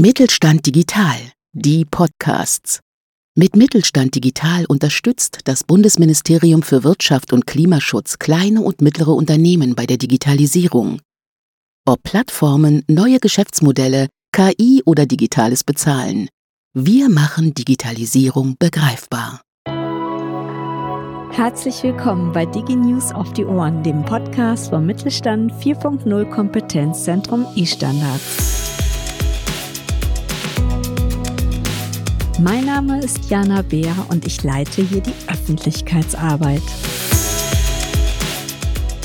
Mittelstand Digital, die Podcasts. Mit Mittelstand Digital unterstützt das Bundesministerium für Wirtschaft und Klimaschutz kleine und mittlere Unternehmen bei der Digitalisierung. Ob Plattformen, neue Geschäftsmodelle, KI oder digitales Bezahlen. Wir machen Digitalisierung begreifbar. Herzlich willkommen bei DigiNews auf die Ohren, dem Podcast vom Mittelstand 4.0 Kompetenzzentrum e-Standards. Mein Name ist Jana Beer und ich leite hier die Öffentlichkeitsarbeit.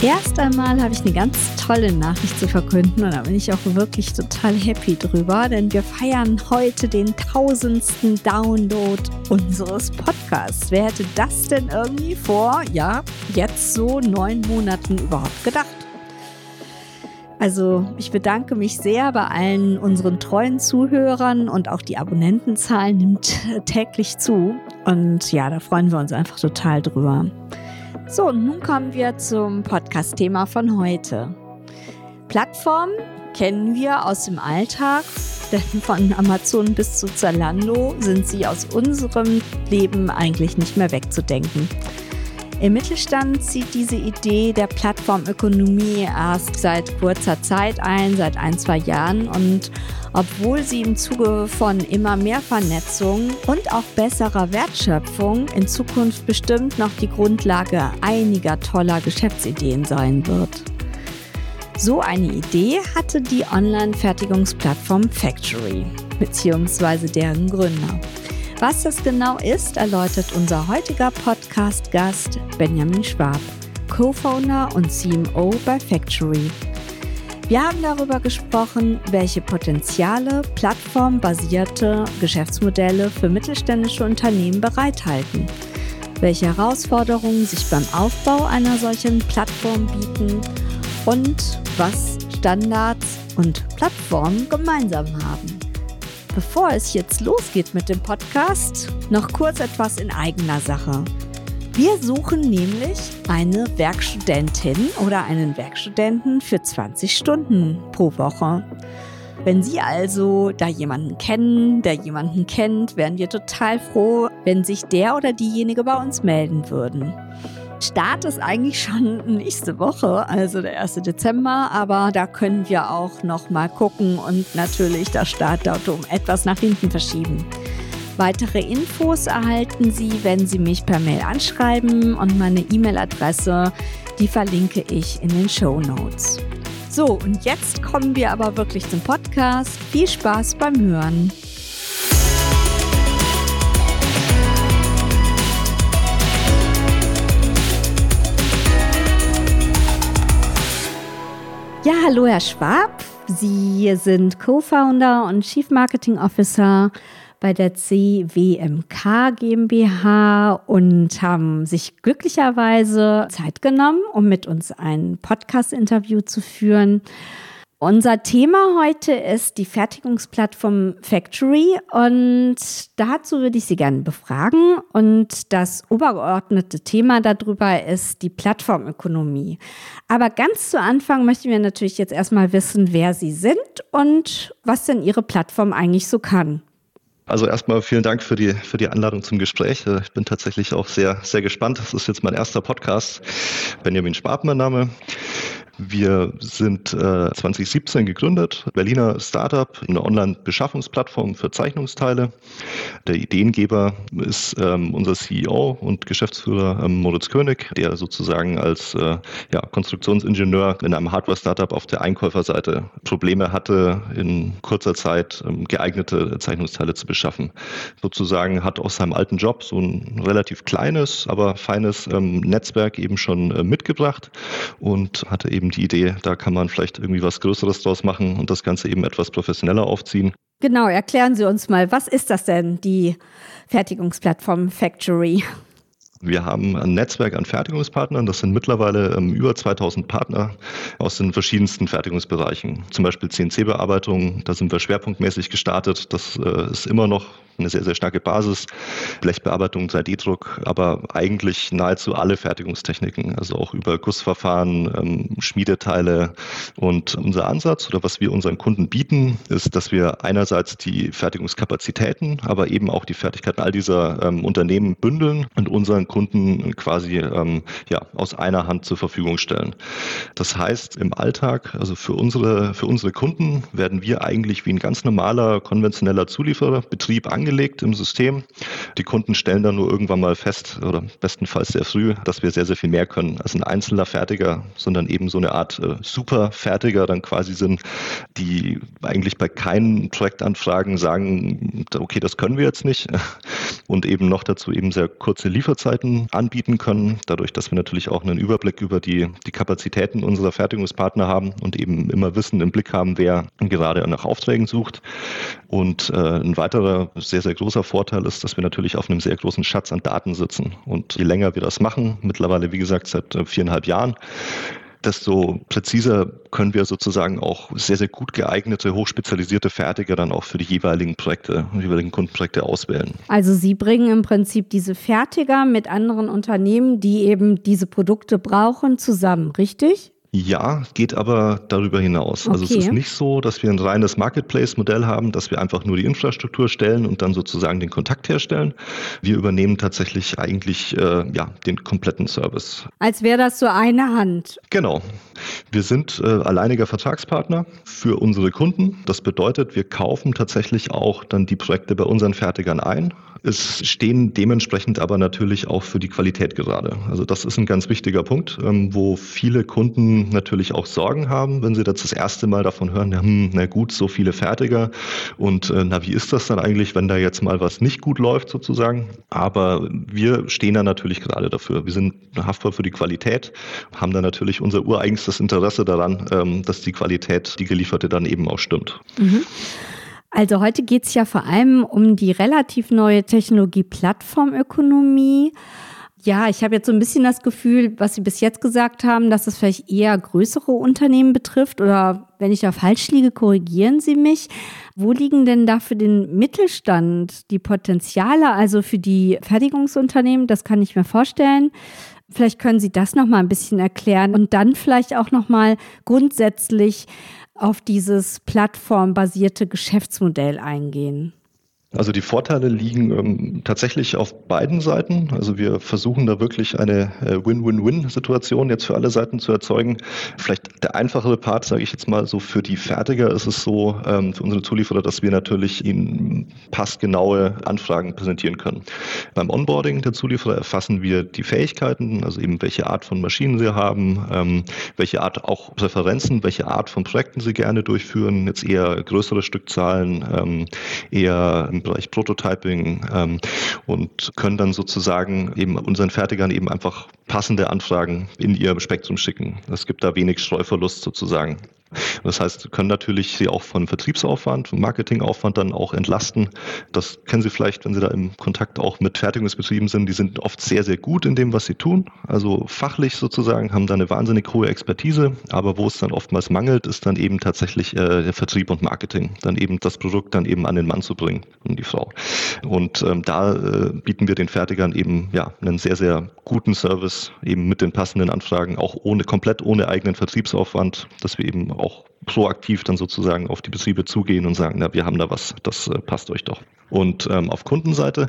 Erst einmal habe ich eine ganz tolle Nachricht zu verkünden und da bin ich auch wirklich total happy drüber, denn wir feiern heute den tausendsten Download unseres Podcasts. Wer hätte das denn irgendwie vor, ja, jetzt so neun Monaten überhaupt gedacht? Also ich bedanke mich sehr bei allen unseren treuen Zuhörern und auch die Abonnentenzahl nimmt täglich zu. Und ja, da freuen wir uns einfach total drüber. So, und nun kommen wir zum Podcast-Thema von heute. Plattformen kennen wir aus dem Alltag, denn von Amazon bis zu Zalando sind sie aus unserem Leben eigentlich nicht mehr wegzudenken. Im Mittelstand zieht diese Idee der Plattformökonomie erst seit kurzer Zeit ein, seit ein, zwei Jahren. Und obwohl sie im Zuge von immer mehr Vernetzung und auch besserer Wertschöpfung in Zukunft bestimmt noch die Grundlage einiger toller Geschäftsideen sein wird. So eine Idee hatte die Online-Fertigungsplattform Factory bzw. deren Gründer. Was das genau ist, erläutert unser heutiger Podcast-Gast Benjamin Schwab, Co-Founder und CMO bei Factory. Wir haben darüber gesprochen, welche Potenziale plattformbasierte Geschäftsmodelle für mittelständische Unternehmen bereithalten, welche Herausforderungen sich beim Aufbau einer solchen Plattform bieten und was Standards und Plattformen gemeinsam haben. Bevor es jetzt losgeht mit dem Podcast, noch kurz etwas in eigener Sache. Wir suchen nämlich eine Werkstudentin oder einen Werkstudenten für 20 Stunden pro Woche. Wenn Sie also da jemanden kennen, der jemanden kennt, wären wir total froh, wenn sich der oder diejenige bei uns melden würden. Start ist eigentlich schon nächste Woche, also der 1. Dezember, aber da können wir auch noch mal gucken und natürlich das Startdatum etwas nach hinten verschieben. Weitere Infos erhalten Sie, wenn Sie mich per Mail anschreiben und meine E-Mail-Adresse, die verlinke ich in den Show Notes. So, und jetzt kommen wir aber wirklich zum Podcast. Viel Spaß beim Hören. Ja, hallo Herr Schwab. Sie sind Co-Founder und Chief Marketing Officer bei der CWMK GmbH und haben sich glücklicherweise Zeit genommen, um mit uns ein Podcast-Interview zu führen. Unser Thema heute ist die Fertigungsplattform Factory und dazu würde ich Sie gerne befragen. Und das obergeordnete Thema darüber ist die Plattformökonomie. Aber ganz zu Anfang möchten wir natürlich jetzt erstmal wissen, wer Sie sind und was denn Ihre Plattform eigentlich so kann. Also erstmal vielen Dank für die, für die Einladung zum Gespräch. Ich bin tatsächlich auch sehr, sehr gespannt. Das ist jetzt mein erster Podcast. Benjamin Schwab, mein Name. Wir sind äh, 2017 gegründet, Berliner Startup, eine Online-Beschaffungsplattform für Zeichnungsteile. Der Ideengeber ist ähm, unser CEO und Geschäftsführer ähm, Moritz König, der sozusagen als äh, ja, Konstruktionsingenieur in einem Hardware-Startup auf der Einkäuferseite Probleme hatte, in kurzer Zeit ähm, geeignete Zeichnungsteile zu beschaffen. Sozusagen hat aus seinem alten Job so ein relativ kleines, aber feines ähm, Netzwerk eben schon äh, mitgebracht und hatte eben eben die Idee, da kann man vielleicht irgendwie was Größeres draus machen und das Ganze eben etwas professioneller aufziehen. Genau, erklären Sie uns mal, was ist das denn, die Fertigungsplattform Factory? Wir haben ein Netzwerk an Fertigungspartnern. Das sind mittlerweile ähm, über 2000 Partner aus den verschiedensten Fertigungsbereichen. Zum Beispiel CNC-Bearbeitung, da sind wir schwerpunktmäßig gestartet. Das äh, ist immer noch eine sehr, sehr starke Basis. Blechbearbeitung, 3D-Druck, aber eigentlich nahezu alle Fertigungstechniken, also auch über Gussverfahren, ähm, Schmiedeteile. Und unser Ansatz oder was wir unseren Kunden bieten, ist, dass wir einerseits die Fertigungskapazitäten, aber eben auch die Fertigkeiten all dieser ähm, Unternehmen bündeln und unseren Kunden quasi ähm, ja, aus einer Hand zur Verfügung stellen. Das heißt, im Alltag, also für unsere, für unsere Kunden, werden wir eigentlich wie ein ganz normaler konventioneller Zuliefererbetrieb angelegt im System. Die Kunden stellen dann nur irgendwann mal fest, oder bestenfalls sehr früh, dass wir sehr, sehr viel mehr können als ein einzelner Fertiger, sondern eben so eine Art äh, Superfertiger dann quasi sind, die eigentlich bei keinen Projektanfragen sagen, okay, das können wir jetzt nicht und eben noch dazu eben sehr kurze Lieferzeiten anbieten können, dadurch, dass wir natürlich auch einen Überblick über die, die Kapazitäten unserer Fertigungspartner haben und eben immer Wissen im Blick haben, wer gerade nach Aufträgen sucht. Und äh, ein weiterer sehr, sehr großer Vorteil ist, dass wir natürlich auf einem sehr großen Schatz an Daten sitzen. Und je länger wir das machen, mittlerweile wie gesagt seit äh, viereinhalb Jahren, desto präziser können wir sozusagen auch sehr, sehr gut geeignete, hochspezialisierte Fertiger dann auch für die jeweiligen Projekte, die jeweiligen Kundenprojekte auswählen. Also Sie bringen im Prinzip diese Fertiger mit anderen Unternehmen, die eben diese Produkte brauchen, zusammen, richtig? Ja, geht aber darüber hinaus. Okay. Also es ist nicht so, dass wir ein reines Marketplace-Modell haben, dass wir einfach nur die Infrastruktur stellen und dann sozusagen den Kontakt herstellen. Wir übernehmen tatsächlich eigentlich äh, ja, den kompletten Service. Als wäre das so eine Hand. Genau. Wir sind äh, alleiniger Vertragspartner für unsere Kunden. Das bedeutet, wir kaufen tatsächlich auch dann die Projekte bei unseren Fertigern ein es stehen dementsprechend aber natürlich auch für die Qualität gerade. Also das ist ein ganz wichtiger Punkt, ähm, wo viele Kunden natürlich auch Sorgen haben, wenn sie das das erste Mal davon hören, ja, hm, na gut, so viele Fertiger und äh, na, wie ist das dann eigentlich, wenn da jetzt mal was nicht gut läuft sozusagen? Aber wir stehen da natürlich gerade dafür. Wir sind haftbar für die Qualität, haben da natürlich unser ureigenstes Interesse daran, ähm, dass die Qualität, die gelieferte dann eben auch stimmt. Mhm. Also heute geht es ja vor allem um die relativ neue Technologie Plattformökonomie. Ja, ich habe jetzt so ein bisschen das Gefühl, was Sie bis jetzt gesagt haben, dass es vielleicht eher größere Unternehmen betrifft oder wenn ich da falsch liege, korrigieren Sie mich. Wo liegen denn da für den Mittelstand die Potenziale, also für die Fertigungsunternehmen? Das kann ich mir vorstellen. Vielleicht können Sie das noch mal ein bisschen erklären und dann vielleicht auch noch mal grundsätzlich auf dieses plattformbasierte Geschäftsmodell eingehen? Also die Vorteile liegen ähm, tatsächlich auf beiden Seiten. Also wir versuchen da wirklich eine äh, Win-Win-Win-Situation jetzt für alle Seiten zu erzeugen. Vielleicht der einfachere Part, sage ich jetzt mal so, für die Fertiger ist es so, ähm, für unsere Zulieferer, dass wir natürlich ihnen passgenaue Anfragen präsentieren können. Beim Onboarding der Zulieferer erfassen wir die Fähigkeiten, also eben welche Art von Maschinen sie haben, ähm, welche Art auch Präferenzen, welche Art von Projekten sie gerne durchführen, jetzt eher größere Stückzahlen, ähm, eher Bereich Prototyping ähm, und können dann sozusagen eben unseren Fertigern eben einfach passende Anfragen in ihr Spektrum schicken. Es gibt da wenig Streuverlust sozusagen. Das heißt, können natürlich Sie auch von Vertriebsaufwand, von Marketingaufwand dann auch entlasten. Das kennen Sie vielleicht, wenn Sie da im Kontakt auch mit Fertigungsbetrieben sind. Die sind oft sehr, sehr gut in dem, was sie tun. Also fachlich sozusagen, haben da eine wahnsinnig hohe Expertise. Aber wo es dann oftmals mangelt, ist dann eben tatsächlich äh, der Vertrieb und Marketing. Dann eben das Produkt dann eben an den Mann zu bringen und die Frau. Und ähm, da äh, bieten wir den Fertigern eben ja einen sehr, sehr guten Service eben mit den passenden Anfragen, auch ohne komplett ohne eigenen Vertriebsaufwand, dass wir eben auch proaktiv dann sozusagen auf die Betriebe zugehen und sagen, na, wir haben da was, das äh, passt euch doch. Und ähm, auf Kundenseite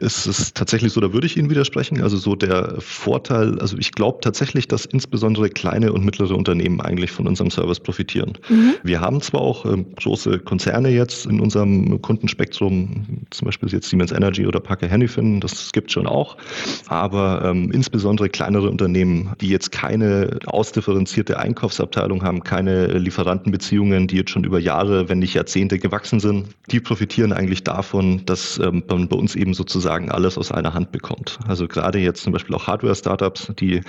ist es tatsächlich so, da würde ich Ihnen widersprechen. Also so der Vorteil, also ich glaube tatsächlich, dass insbesondere kleine und mittlere Unternehmen eigentlich von unserem Service profitieren. Mhm. Wir haben zwar auch ähm, große Konzerne jetzt in unserem Kundenspektrum, zum Beispiel jetzt Siemens Energy oder Parker Hannifin, das gibt schon auch, aber ähm, insbesondere kleinere Unternehmen, die jetzt keine ausdifferenzierte Einkaufsabteilung haben, keine Lieferantenbeziehungen, die jetzt schon über Jahre, wenn nicht Jahrzehnte gewachsen sind, die profitieren eigentlich davon, davon, dass ähm, man bei uns eben sozusagen alles aus einer Hand bekommt. Also gerade jetzt zum Beispiel auch Hardware-Startups, die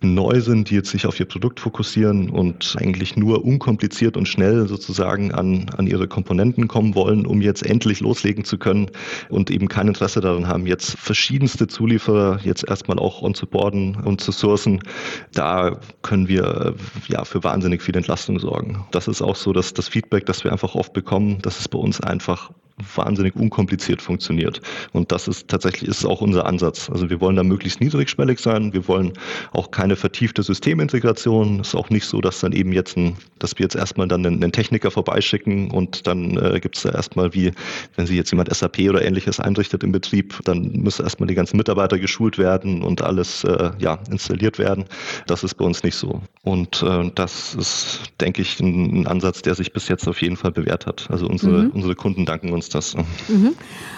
neu sind, die jetzt sich auf ihr Produkt fokussieren und eigentlich nur unkompliziert und schnell sozusagen an, an ihre Komponenten kommen wollen, um jetzt endlich loslegen zu können und eben kein Interesse daran haben, jetzt verschiedenste Zulieferer jetzt erstmal auch onzuboarden und zu sourcen. Da können wir ja für wahnsinnig viel Entlastung sorgen. Das ist auch so, dass das Feedback, das wir einfach oft bekommen, dass es bei uns einfach wahnsinnig unkompliziert funktioniert. Und das ist tatsächlich ist auch unser Ansatz. Also wir wollen da möglichst niedrigschwellig sein. Wir wollen auch keine vertiefte Systemintegration. Es ist auch nicht so, dass dann eben jetzt ein, dass wir jetzt erstmal dann einen, einen Techniker vorbeischicken und dann äh, gibt es da erstmal wie, wenn Sie jetzt jemand SAP oder ähnliches einrichtet im Betrieb, dann müssen erstmal die ganzen Mitarbeiter geschult werden und alles äh, ja, installiert werden. Das ist bei uns nicht so. Und äh, das ist, denke ich, ein, ein, Ansatz, der sich bis jetzt auf jeden Fall bewährt hat. Also unsere, mhm. unsere Kunden danken uns das. Mhm.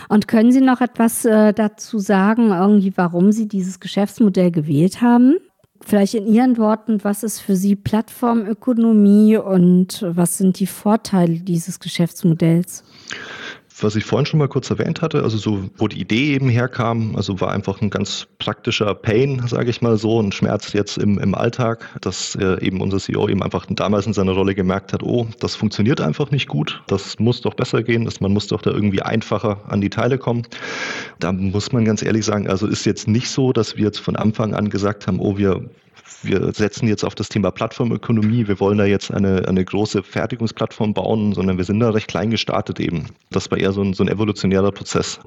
Und können Sie noch etwas äh, dazu sagen, irgendwie, warum Sie dieses Geschäftsmodell gewählt haben? Vielleicht in Ihren Worten, was ist für Sie Plattformökonomie und was sind die Vorteile dieses Geschäftsmodells? Was ich vorhin schon mal kurz erwähnt hatte, also so, wo die Idee eben herkam, also war einfach ein ganz praktischer Pain, sage ich mal so, ein Schmerz jetzt im, im Alltag, dass äh, eben unser CEO eben einfach damals in seiner Rolle gemerkt hat, oh, das funktioniert einfach nicht gut, das muss doch besser gehen, dass man muss doch da irgendwie einfacher an die Teile kommen. Da muss man ganz ehrlich sagen, also ist jetzt nicht so, dass wir jetzt von Anfang an gesagt haben, oh, wir wir setzen jetzt auf das Thema Plattformökonomie, wir wollen da jetzt eine, eine große Fertigungsplattform bauen, sondern wir sind da recht klein gestartet eben. Das war eher so ein, so ein evolutionärer Prozess,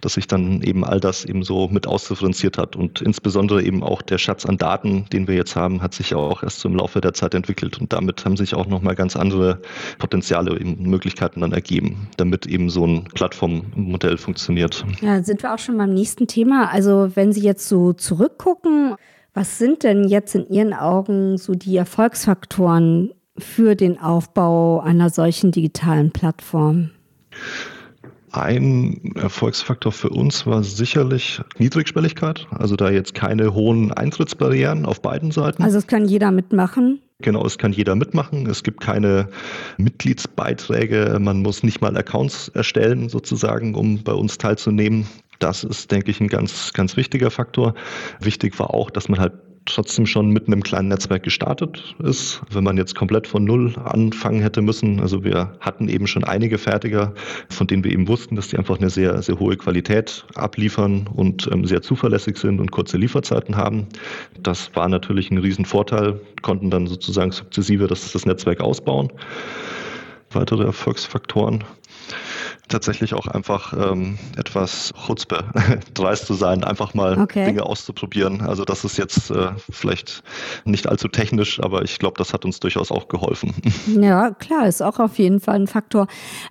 dass sich dann eben all das eben so mit ausdifferenziert hat. Und insbesondere eben auch der Schatz an Daten, den wir jetzt haben, hat sich auch erst so im Laufe der Zeit entwickelt. Und damit haben sich auch nochmal ganz andere Potenziale, eben Möglichkeiten dann ergeben, damit eben so ein Plattformmodell funktioniert. Ja, sind wir auch schon beim nächsten Thema. Also wenn Sie jetzt so zurückgucken, was sind denn jetzt in Ihren Augen so die Erfolgsfaktoren für den Aufbau einer solchen digitalen Plattform? Ein Erfolgsfaktor für uns war sicherlich Niedrigschwelligkeit, also da jetzt keine hohen Eintrittsbarrieren auf beiden Seiten. Also es kann jeder mitmachen. Genau, es kann jeder mitmachen. Es gibt keine Mitgliedsbeiträge. Man muss nicht mal Accounts erstellen, sozusagen, um bei uns teilzunehmen. Das ist, denke ich, ein ganz, ganz wichtiger Faktor. Wichtig war auch, dass man halt trotzdem schon mit einem kleinen Netzwerk gestartet ist. Wenn man jetzt komplett von Null anfangen hätte müssen, also wir hatten eben schon einige Fertiger, von denen wir eben wussten, dass die einfach eine sehr, sehr hohe Qualität abliefern und ähm, sehr zuverlässig sind und kurze Lieferzeiten haben. Das war natürlich ein Riesenvorteil, konnten dann sozusagen sukzessive das, das Netzwerk ausbauen. Weitere Erfolgsfaktoren tatsächlich auch einfach ähm, etwas Chutzpe, dreist zu sein, einfach mal okay. Dinge auszuprobieren. Also das ist jetzt äh, vielleicht nicht allzu technisch, aber ich glaube, das hat uns durchaus auch geholfen. Ja, klar, ist auch auf jeden Fall ein Faktor.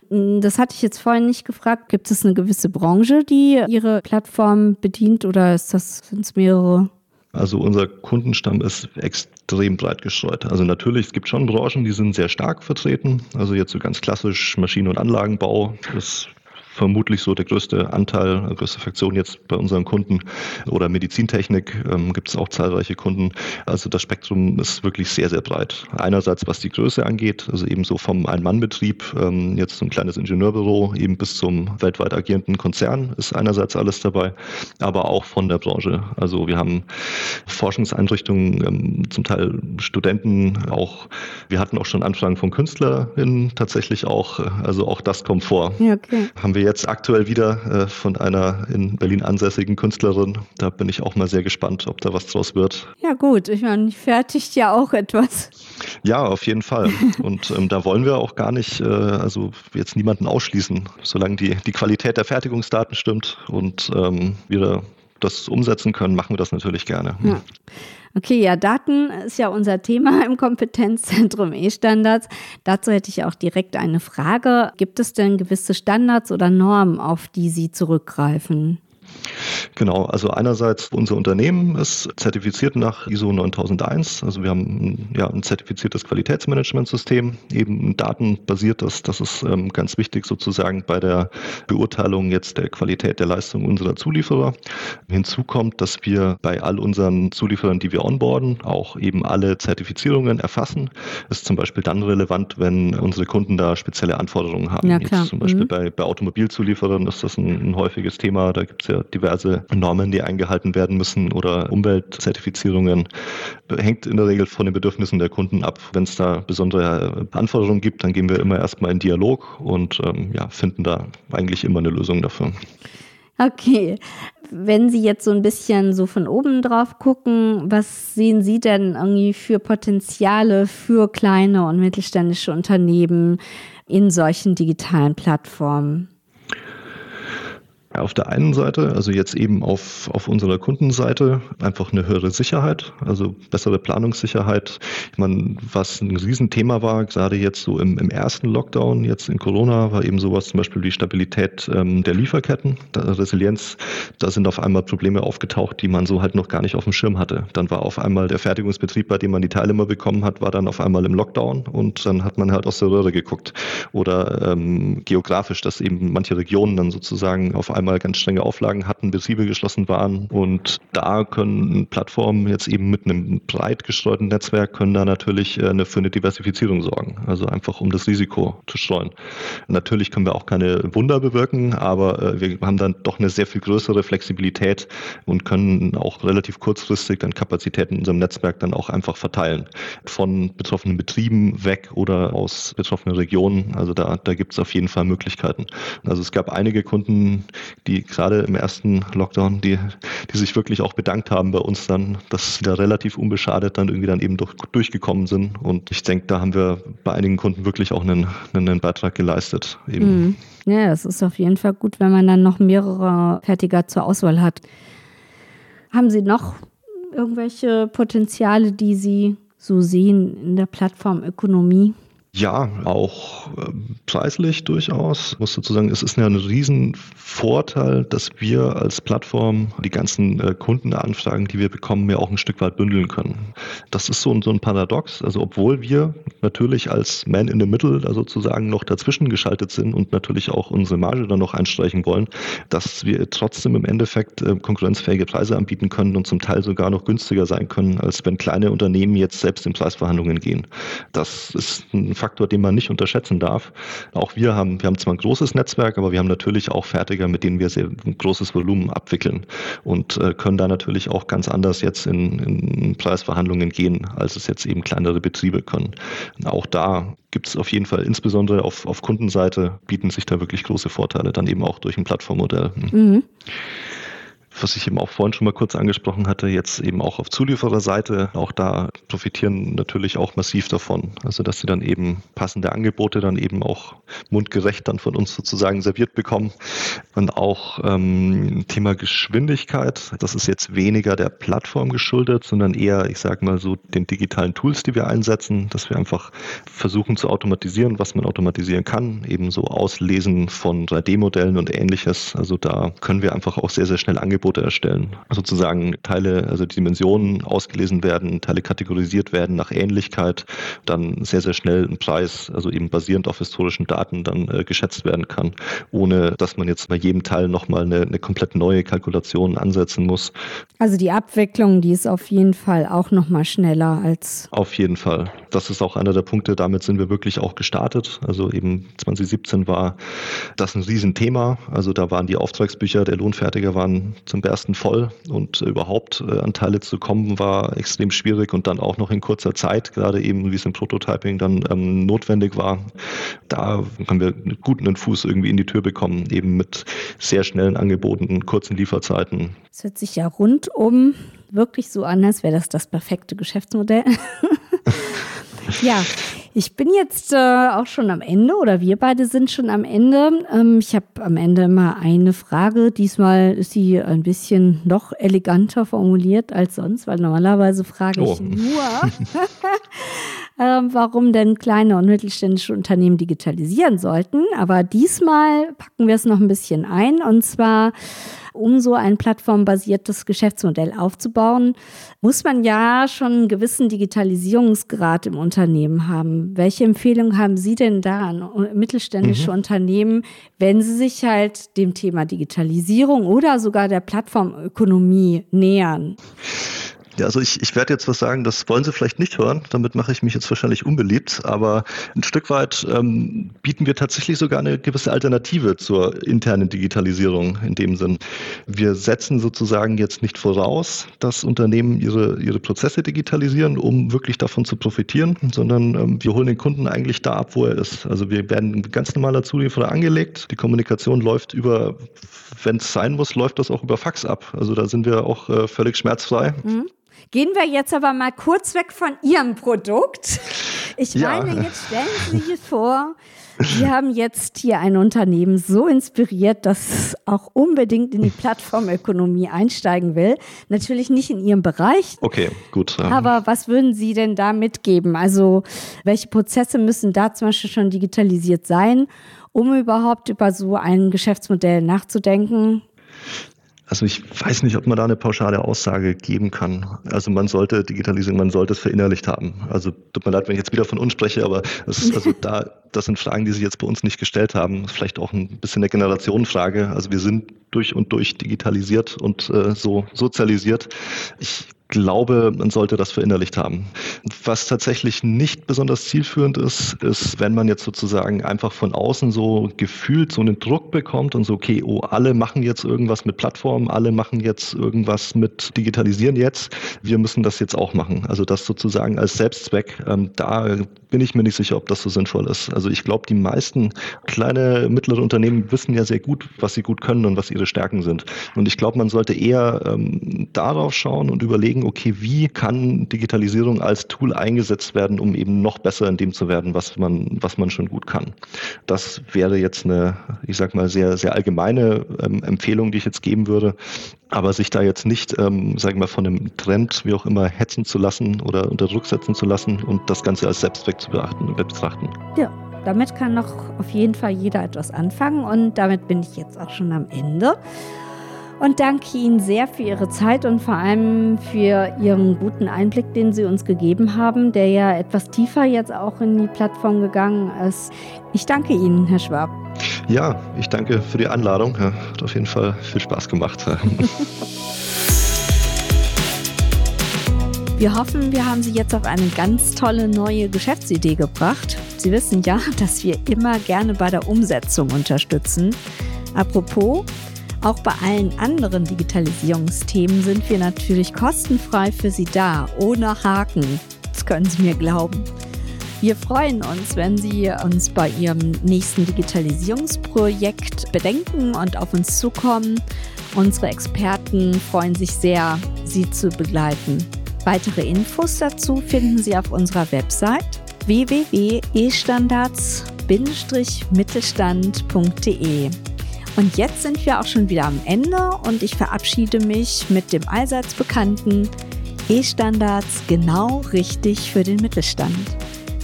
Hm, das hatte ich jetzt vorhin nicht gefragt. Gibt es eine gewisse Branche, die Ihre Plattform bedient oder ist das, sind es mehrere? Also unser Kundenstamm ist extrem breit gestreut. Also natürlich, es gibt schon Branchen, die sind sehr stark vertreten. Also jetzt so ganz klassisch Maschinen- und Anlagenbau ist vermutlich so der größte Anteil, die größte Fraktion jetzt bei unseren Kunden. Oder Medizintechnik ähm, gibt es auch zahlreiche Kunden. Also das Spektrum ist wirklich sehr, sehr breit. Einerseits, was die Größe angeht, also eben so vom Ein-Mann-Betrieb, ähm, jetzt so ein kleines Ingenieurbüro, eben bis zum weltweit agierenden Konzern ist einerseits alles dabei, aber auch von der Branche. Also wir haben Forschungseinrichtungen, ähm, zum Teil Studenten, auch wir hatten auch schon Anfragen von KünstlerInnen tatsächlich auch. Also auch das kommt vor. Ja, okay. Haben wir jetzt aktuell wieder äh, von einer in Berlin ansässigen Künstlerin. Da bin ich auch mal sehr gespannt, ob da was draus wird. Ja gut, ich meine, fertigt ja auch etwas. Ja, auf jeden Fall. Und ähm, da wollen wir auch gar nicht, äh, also jetzt niemanden ausschließen, solange die, die Qualität der Fertigungsdaten stimmt und ähm, wir das umsetzen können, machen wir das natürlich gerne. Ja. Okay, ja, Daten ist ja unser Thema im Kompetenzzentrum E-Standards. Dazu hätte ich auch direkt eine Frage. Gibt es denn gewisse Standards oder Normen, auf die Sie zurückgreifen? Genau, also einerseits unser Unternehmen ist zertifiziert nach ISO 9001. Also wir haben ja, ein zertifiziertes Qualitätsmanagementsystem, eben datenbasiertes. Das ist ähm, ganz wichtig sozusagen bei der Beurteilung jetzt der Qualität der Leistung unserer Zulieferer. Hinzu kommt, dass wir bei all unseren Zulieferern, die wir onboarden, auch eben alle Zertifizierungen erfassen. Ist zum Beispiel dann relevant, wenn unsere Kunden da spezielle Anforderungen haben. Ja, klar. Jetzt zum Beispiel mhm. bei, bei Automobilzulieferern ist das ein, ein häufiges Thema. Da gibt es ja diverse Normen, die eingehalten werden müssen oder Umweltzertifizierungen. Hängt in der Regel von den Bedürfnissen der Kunden ab. Wenn es da besondere Anforderungen gibt, dann gehen wir immer erstmal in Dialog und ähm, ja, finden da eigentlich immer eine Lösung dafür. Okay. Wenn Sie jetzt so ein bisschen so von oben drauf gucken, was sehen Sie denn irgendwie für Potenziale für kleine und mittelständische Unternehmen in solchen digitalen Plattformen? Auf der einen Seite, also jetzt eben auf, auf unserer Kundenseite, einfach eine höhere Sicherheit, also bessere Planungssicherheit. Ich meine, was ein Riesenthema war, gerade jetzt so im, im ersten Lockdown, jetzt in Corona, war eben sowas zum Beispiel die Stabilität ähm, der Lieferketten, der Resilienz. Da sind auf einmal Probleme aufgetaucht, die man so halt noch gar nicht auf dem Schirm hatte. Dann war auf einmal der Fertigungsbetrieb, bei dem man die Teile immer bekommen hat, war dann auf einmal im Lockdown und dann hat man halt aus der Röhre geguckt. Oder ähm, geografisch, dass eben manche Regionen dann sozusagen auf einmal ganz strenge Auflagen hatten, Betriebe geschlossen waren. Und da können Plattformen jetzt eben mit einem breit gestreuten Netzwerk können da natürlich eine, äh, für eine Diversifizierung sorgen. Also einfach um das Risiko zu streuen. Natürlich können wir auch keine Wunder bewirken, aber äh, wir haben dann doch eine sehr viel größere Flexibilität und können auch relativ kurzfristig dann Kapazitäten in unserem Netzwerk dann auch einfach verteilen. Von betroffenen Betrieben weg oder aus betroffenen Regionen. Also da, da gibt es auf jeden Fall Möglichkeiten. Also es gab einige Kunden, die gerade im ersten Lockdown, die, die sich wirklich auch bedankt haben bei uns dann, dass sie da relativ unbeschadet dann irgendwie dann eben durch, durchgekommen sind. Und ich denke, da haben wir bei einigen Kunden wirklich auch einen, einen Beitrag geleistet. Eben. Mhm. Ja, es ist auf jeden Fall gut, wenn man dann noch mehrere Fertiger zur Auswahl hat. Haben Sie noch irgendwelche Potenziale, die Sie so sehen in der Plattformökonomie? Ja, auch äh, preislich durchaus. Ich muss dazu sagen, es ist ja ein Riesenvorteil, dass wir als Plattform die ganzen äh, Kundenanfragen, die wir bekommen, ja auch ein Stück weit bündeln können. Das ist so ein, so ein Paradox. Also obwohl wir natürlich als Man in the Middle da sozusagen noch dazwischen geschaltet sind und natürlich auch unsere Marge dann noch einstreichen wollen, dass wir trotzdem im Endeffekt äh, konkurrenzfähige Preise anbieten können und zum Teil sogar noch günstiger sein können, als wenn kleine Unternehmen jetzt selbst in Preisverhandlungen gehen. Das ist ein Faktor, den man nicht unterschätzen darf. Auch wir haben, wir haben zwar ein großes Netzwerk, aber wir haben natürlich auch Fertiger, mit denen wir sehr ein großes Volumen abwickeln und äh, können da natürlich auch ganz anders jetzt in, in Preisverhandlungen gehen, als es jetzt eben kleinere Betriebe können. Auch da gibt es auf jeden Fall, insbesondere auf, auf Kundenseite, bieten sich da wirklich große Vorteile, dann eben auch durch ein Plattformmodell. Mhm was ich eben auch vorhin schon mal kurz angesprochen hatte, jetzt eben auch auf Zuliefererseite, auch da profitieren natürlich auch massiv davon. Also dass sie dann eben passende Angebote dann eben auch mundgerecht dann von uns sozusagen serviert bekommen. Und auch ähm, Thema Geschwindigkeit, das ist jetzt weniger der Plattform geschuldet, sondern eher, ich sage mal so, den digitalen Tools, die wir einsetzen, dass wir einfach versuchen zu automatisieren, was man automatisieren kann, eben so Auslesen von 3D-Modellen und ähnliches. Also da können wir einfach auch sehr, sehr schnell Angebote Angebote erstellen. Sozusagen Teile, also Dimensionen ausgelesen werden, Teile kategorisiert werden nach Ähnlichkeit, dann sehr, sehr schnell ein Preis, also eben basierend auf historischen Daten dann äh, geschätzt werden kann, ohne dass man jetzt bei jedem Teil nochmal eine, eine komplett neue Kalkulation ansetzen muss. Also die Abwicklung, die ist auf jeden Fall auch nochmal schneller als. Auf jeden Fall. Das ist auch einer der Punkte, damit sind wir wirklich auch gestartet. Also eben 2017 war das ein Riesenthema. Also da waren die Auftragsbücher der Lohnfertiger waren zum Bersten voll und überhaupt äh, an Teile zu kommen war extrem schwierig und dann auch noch in kurzer Zeit, gerade eben wie es im Prototyping dann ähm, notwendig war. Da haben wir einen Fuß irgendwie in die Tür bekommen, eben mit sehr schnellen Angeboten, kurzen Lieferzeiten. Es hört sich ja rundum wirklich so an, als wäre das das perfekte Geschäftsmodell. ja, ich bin jetzt äh, auch schon am Ende oder wir beide sind schon am Ende. Ähm, ich habe am Ende immer eine Frage. Diesmal ist sie ein bisschen noch eleganter formuliert als sonst, weil normalerweise frage ich oh. nur, warum denn kleine und mittelständische Unternehmen digitalisieren sollten. Aber diesmal packen wir es noch ein bisschen ein und zwar um so ein plattformbasiertes Geschäftsmodell aufzubauen, muss man ja schon einen gewissen Digitalisierungsgrad im Unternehmen haben. Welche Empfehlungen haben Sie denn da an mittelständische mhm. Unternehmen, wenn sie sich halt dem Thema Digitalisierung oder sogar der Plattformökonomie nähern? Ja, also ich, ich werde jetzt was sagen, das wollen Sie vielleicht nicht hören, damit mache ich mich jetzt wahrscheinlich unbeliebt, aber ein Stück weit ähm, bieten wir tatsächlich sogar eine gewisse Alternative zur internen Digitalisierung in dem Sinn. Wir setzen sozusagen jetzt nicht voraus, dass Unternehmen ihre, ihre Prozesse digitalisieren, um wirklich davon zu profitieren, sondern ähm, wir holen den Kunden eigentlich da ab, wo er ist. Also wir werden ganz normaler Zulieferer angelegt, die Kommunikation läuft über, wenn es sein muss, läuft das auch über Fax ab. Also da sind wir auch äh, völlig schmerzfrei. Mhm. Gehen wir jetzt aber mal kurz weg von Ihrem Produkt. Ich ja. meine, jetzt stellen Sie sich vor, Sie haben jetzt hier ein Unternehmen so inspiriert, dass es auch unbedingt in die Plattformökonomie einsteigen will. Natürlich nicht in Ihrem Bereich. Okay, gut. Ja. Aber was würden Sie denn da mitgeben? Also, welche Prozesse müssen da zum Beispiel schon digitalisiert sein, um überhaupt über so ein Geschäftsmodell nachzudenken? Also ich weiß nicht, ob man da eine pauschale Aussage geben kann. Also man sollte Digitalisierung, man sollte es verinnerlicht haben. Also tut mir leid, wenn ich jetzt wieder von uns spreche, aber das ist also da, das sind Fragen, die sich jetzt bei uns nicht gestellt haben. Vielleicht auch ein bisschen eine Generationenfrage. Also wir sind durch und durch digitalisiert und äh, so sozialisiert. Ich glaube, man sollte das verinnerlicht haben. Was tatsächlich nicht besonders zielführend ist, ist, wenn man jetzt sozusagen einfach von außen so gefühlt so einen Druck bekommt und so, okay, oh, alle machen jetzt irgendwas mit Plattformen, alle machen jetzt irgendwas mit Digitalisieren jetzt, wir müssen das jetzt auch machen. Also das sozusagen als Selbstzweck, ähm, da bin ich mir nicht sicher, ob das so sinnvoll ist. Also ich glaube, die meisten kleine, mittlere Unternehmen wissen ja sehr gut, was sie gut können und was ihre Stärken sind. Und ich glaube, man sollte eher ähm, darauf schauen und überlegen, okay, wie kann Digitalisierung als Tool eingesetzt werden, um eben noch besser in dem zu werden, was man, was man schon gut kann. Das wäre jetzt eine, ich sag mal, sehr, sehr allgemeine ähm, Empfehlung, die ich jetzt geben würde. Aber sich da jetzt nicht, ähm, sagen wir mal, von einem Trend, wie auch immer, hetzen zu lassen oder unter Druck setzen zu lassen und das Ganze als Selbstzweck zu betrachten. Ja, damit kann noch auf jeden Fall jeder etwas anfangen und damit bin ich jetzt auch schon am Ende und danke Ihnen sehr für Ihre Zeit und vor allem für Ihren guten Einblick, den Sie uns gegeben haben, der ja etwas tiefer jetzt auch in die Plattform gegangen ist. Ich danke Ihnen, Herr Schwab. Ja, ich danke für die Einladung. Ja, hat auf jeden Fall viel Spaß gemacht. Wir hoffen, wir haben Sie jetzt auf eine ganz tolle neue Geschäftsidee gebracht. Sie wissen ja, dass wir immer gerne bei der Umsetzung unterstützen. Apropos, auch bei allen anderen Digitalisierungsthemen sind wir natürlich kostenfrei für Sie da, ohne Haken. Das können Sie mir glauben. Wir freuen uns, wenn Sie uns bei Ihrem nächsten Digitalisierungsprojekt bedenken und auf uns zukommen. Unsere Experten freuen sich sehr, Sie zu begleiten. Weitere Infos dazu finden Sie auf unserer Website www.estandards-mittelstand.de. Und jetzt sind wir auch schon wieder am Ende und ich verabschiede mich mit dem allseits bekannten E-Standards genau richtig für den Mittelstand.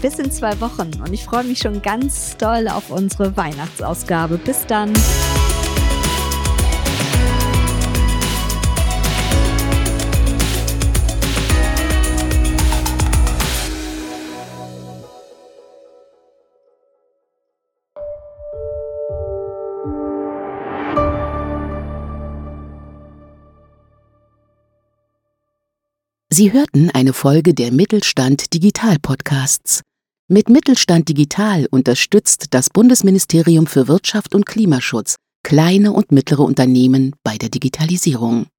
Bis in zwei Wochen und ich freue mich schon ganz doll auf unsere Weihnachtsausgabe. Bis dann. Sie hörten eine Folge der Mittelstand Digital Podcasts. Mit Mittelstand Digital unterstützt das Bundesministerium für Wirtschaft und Klimaschutz kleine und mittlere Unternehmen bei der Digitalisierung.